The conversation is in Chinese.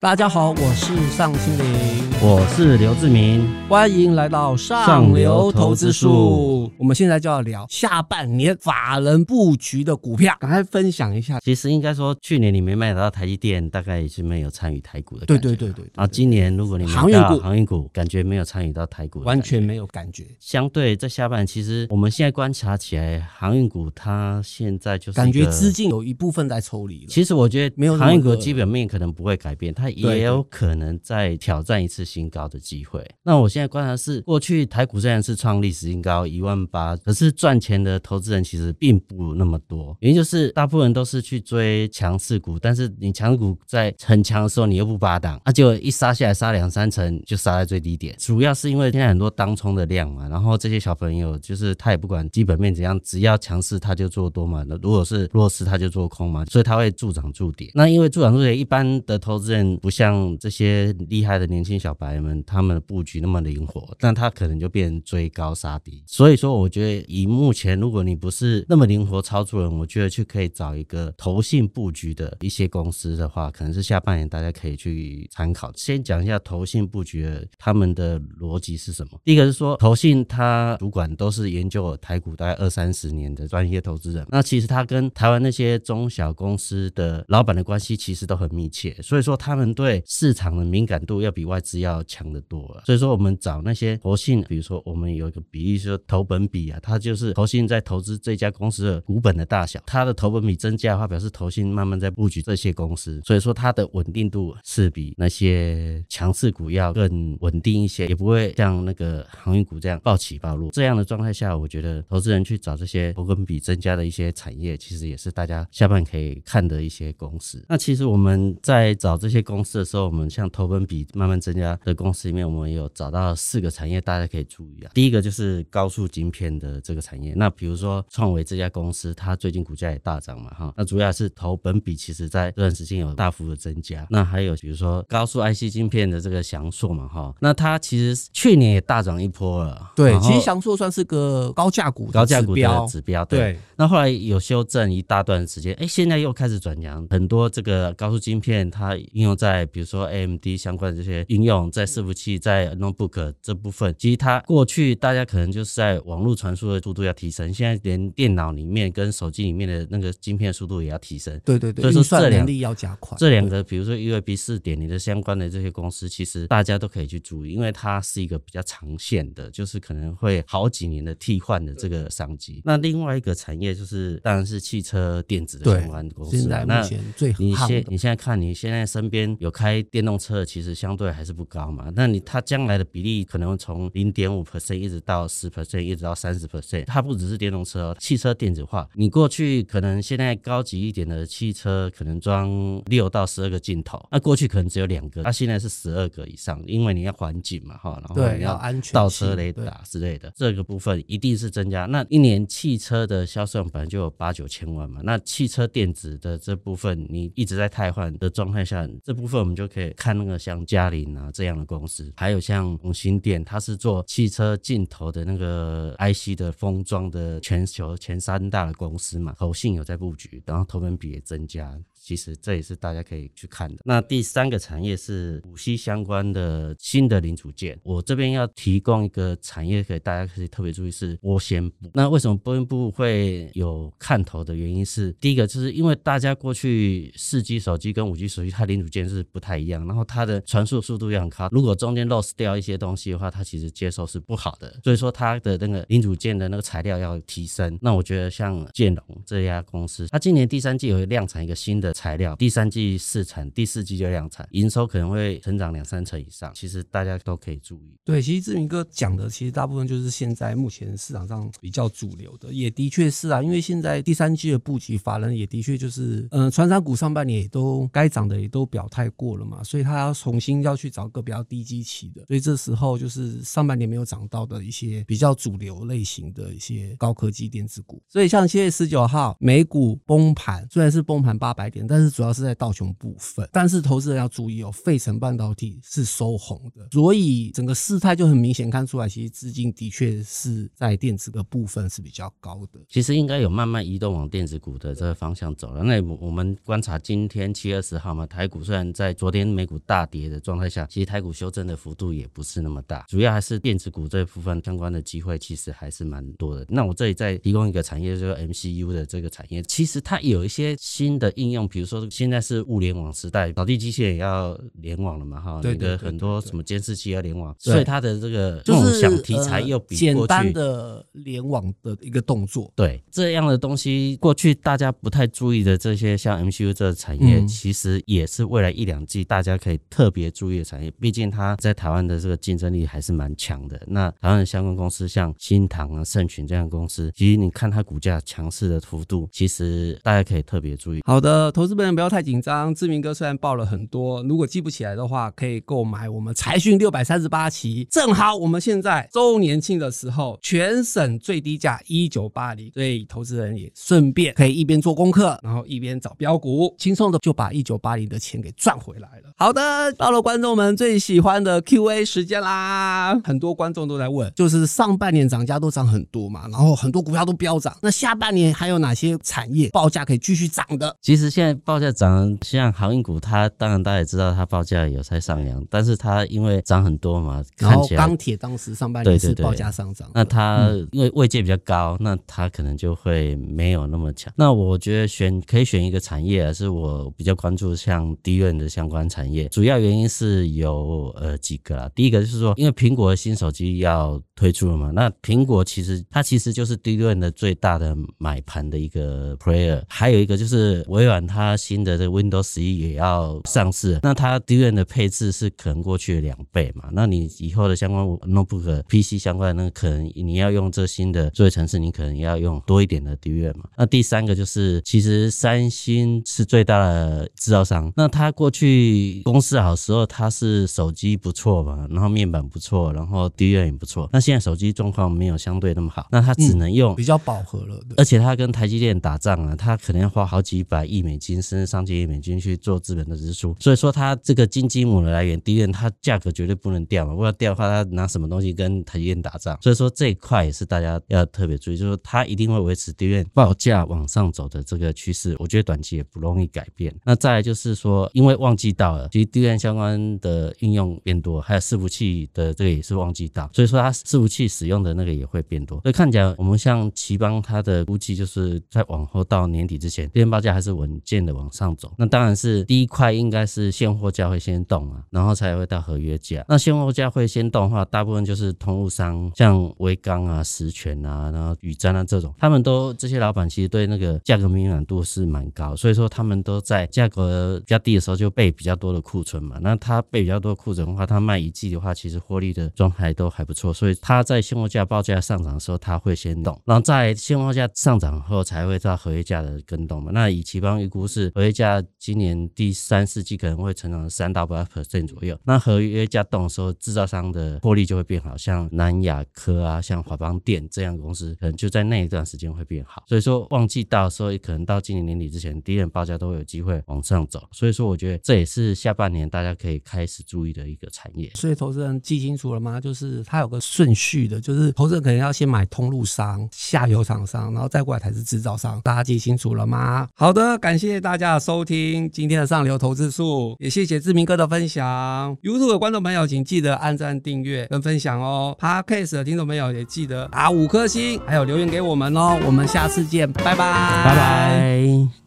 大家好，我是尚青林，我是刘志明，欢迎来到上流投资术。我们现在就要聊下半年法人布局的股票，赶快分享一下。其实应该说，去年你没买到台积电，大概也是没有参与台股的。对对对对。啊，今年如果你航运股，航运股感觉没有参与到台股，完全没有感觉。相对在下半，其实我们现在观察起来，航运股它现在就是感觉资金有一部分在抽离了。其实我觉得没有航运股基本面可能不会改变，它也有可。能再挑战一次新高的机会。那我现在观察是，过去台股虽然是创历史新高一万八，可是赚钱的投资人其实并不那么多。原因就是大部分人都是去追强势股，但是你强势股在很强的时候你又不拔档，那就一杀下来杀两三成就杀在最低点。主要是因为现在很多当冲的量嘛，然后这些小朋友就是他也不管基本面怎样，只要强势他就做多嘛，那如果是弱势他就做空嘛，所以他会助涨助跌。那因为助涨助跌，一般的投资人不像这些。厉害的年轻小白们，他们的布局那么灵活，但他可能就变追高杀低。所以说，我觉得以目前，如果你不是那么灵活操作人，我觉得去可以找一个投信布局的一些公司的话，可能是下半年大家可以去参考。先讲一下投信布局的他们的逻辑是什么。第一个是说，投信他主管都是研究台股大概二三十年的专业投资人，那其实他跟台湾那些中小公司的老板的关系其实都很密切，所以说他们对市场。的敏感度要比外资要强得多了，所以说我们找那些投信，比如说我们有一个比例说投本比啊，它就是投信在投资这家公司的股本的大小，它的投本比增加的话，表示投信慢慢在布局这些公司，所以说它的稳定度是比那些强势股要更稳定一些，也不会像那个航运股这样暴起暴落。这样的状态下，我觉得投资人去找这些投本比增加的一些产业，其实也是大家下半可以看的一些公司。那其实我们在找这些公司的时候，我们像投本比慢慢增加的公司里面，我们有找到四个产业，大家可以注意啊。第一个就是高速晶片的这个产业。那比如说创维这家公司，它最近股价也大涨嘛，哈。那主要是投本比，其实在这段时间有大幅的增加。那还有比如说高速 IC 晶片的这个翔硕嘛，哈。那它其实去年也大涨一波了。对，其实翔硕算是个高价股，高价股的指标。对。那后来有修正一大段时间，哎，现在又开始转强。很多这个高速晶片，它应用在比如说 AMD。相关的这些应用在伺服器、在 notebook 这部分，其实它过去大家可能就是在网络传输的速度要提升，现在连电脑里面跟手机里面的那个晶片速度也要提升。对对对，所以说这两力要加快。这两个，比如说 USB 四点零的相关的这些公司，其实大家都可以去注意，因为它是一个比较长线的，就是可能会好几年的替换的这个商机。那另外一个产业就是，当然是汽车电子的相关公司。现在目前最你现你现在看你现在身边有开电动车。其实相对还是不高嘛，那你它将来的比例可能从零点五 percent 一直到十 percent，一直到三十 percent。它不只是电动车，汽车电子化。你过去可能现在高级一点的汽车可能装六到十二个镜头，那过去可能只有两个，它现在是十二个以上，因为你要环境嘛，哈，然后你要安全、倒车雷达之类的，这个部分一定是增加。那一年汽车的销售本来就有八九千万嘛，那汽车电子的这部分你一直在汰换的状态下，这部分我们就可以看那个。像嘉陵啊这样的公司，还有像红星电，它是做汽车镜头的那个 IC 的封装的全球前三大的公司嘛，投信有在布局，然后投本比也增加。其实这也是大家可以去看的。那第三个产业是五 C 相关的新的零组件。我这边要提供一个产业，给大家可以特别注意是玻纤布。那为什么玻纤布会有看头的原因是，第一个就是因为大家过去四 G 手机跟五 G 手机它零组件是不太一样，然后它的传输速度也很高。如果中间 loss 掉一些东西的话，它其实接收是不好的。所以说它的那个零组件的那个材料要提升。那我觉得像建龙这家公司，它今年第三季有量产一个新的。材料第三季试产，第四季就量产，营收可能会成长两三成以上。其实大家都可以注意。对，其实志明哥讲的，其实大部分就是现在目前市场上比较主流的，也的确是啊。因为现在第三季的布局，法人也的确就是，嗯，船长股上半年也都该涨的也都表态过了嘛，所以他要重新要去找个比较低基期的。所以这时候就是上半年没有涨到的一些比较主流类型的一些高科技电子股。所以像七月十九号美股崩盘，虽然是崩盘八百点。但是主要是在道琼部分。但是投资人要注意哦，费城半导体是收红的，所以整个事态就很明显看出来，其实资金的确是在电子的部分是比较高的。其实应该有慢慢移动往电子股的这个方向走了。那我们观察今天七月二十号嘛，台股虽然在昨天美股大跌的状态下，其实台股修正的幅度也不是那么大，主要还是电子股这部分相关的机会其实还是蛮多的。那我这里再提供一个产业，就是 MCU 的这个产业，其实它有一些新的应用，比如说现在是物联网时代，扫地机器人也要联网了嘛，哈，那个很多什么监视器要联网，所以它的这个梦想题材又比简单的联网的一个动作，对这样的东西，过去大家不太注意的这些像 MCU 这个产业，其实也是未来一两季大家可以特别注意的产业，毕竟它在台湾的这个竞争力还是蛮强的。那台湾的相关公司像新唐啊、盛群这样公司，其实你看它股价强势的幅度，其实大家可以特别注意。好的，投资人不要太紧张。志明哥虽然报了很多，如果记不起来的话，可以购买我们财讯六百三十八期，正好我们现在周年庆的时候，全省最低价一九八零，所以投资人也顺便可以一边做功课，然后一边找标股，轻松的就把一九八零的钱给赚回来了。好的，到了观众们最喜欢的 Q&A 时间啦，很多观众都在问，就是上半年涨价都涨很多嘛，然后很多股票都飙涨，那下半年还有哪些产业报价可以继续涨的？其实现在报价涨，像航运股，它当然大家也知道它报价有在上扬，但是它因为涨很多嘛，然后钢铁当时上半年是报价上涨，那它因为位阶比较高，那它可能就会没有那么强。那我觉得选可以选一个产业，是我比较关注像低润的相关产业，主要原因是有呃几个啦。第一个就是说，因为苹果的新手机要推出了嘛，那苹果其实它其实就是低润的最大的买盘的一个 player，还有一个就是微软它新的这 Windows 十一也要上市，那它低润的配置是可能过去的两倍嘛，那你以后的相关 notebook PC 相关的那可能你要用这新的作业程式，你可能要用多一点的低润嘛。那第三个就是其实三星是最大的制造商，那它过去公司好时候它是手机不错嘛，然后面板不错，然后低润也不错，那现在手机状况没有相对那么好，那它只能用比较饱和了，而且它跟台积电打仗啊，它可能要花好几百亿美金，甚至上千亿美金去做资本的支出，所以说它这个金鸡母的来源，低润它价格绝对不能掉嘛，如果掉的话，它拿什么东西跟台积电打仗？所以说这一块也是大家要特别注意，就是它一定会维持低润报价往上走的这个趋势，我觉得短期也不容易改变。那再来就是说，因为旺季到了，其实低润相关的应用变多，还有伺服器的这个也是旺季到，所以说它伺服器使用的那个也会变多。所以看起来我们像奇邦，它的估计就是在往后到年底之前，低润报价还是稳健的往上走。那当然是第一块应该是现货价会先动啊，然后才会到合约价。那现货价会先动的话，大部分就是通路商，像威刚啊、实权啊，然后宇瞻啊这种，他们都这些老板其实对那个价格敏感度是蛮高，所以说他们都在价格比较低的时候就备比较多的库存嘛。那他备比较多库存的话，他卖一季的话，其实获利的状态都还不错，所以他在现货价报价上涨的时候，他会先动，然后在现货价上涨后才会到合约价的跟动嘛。那以奇邦预估是合约价今年第三四季可能会成长三到八 percent 左右，那合约价动的时候，制造商的获利就会变好，像南亚科啊、像华邦电这样的公司，可能就在那一段时间会变好。所以说旺季到的时候，可能到今年年底之前，第一轮报价都有机会往上走。所以说，我觉得这也是下半年大家可以开始注意的一个产业。所以投资人记清楚了吗？就是它有个顺序的，就是投资人可能要先买通路商、下游厂商，然后再过来才是制造商。大家记清楚了吗？好的，感谢谢大家的收听今天的上流投资术，也谢谢志明哥的分享。YouTube 的观众朋友，请记得按赞、订阅跟分享哦。Podcast 的听众朋友也记得打五颗星，还有留言给我们哦。我们下次见，拜拜，拜拜。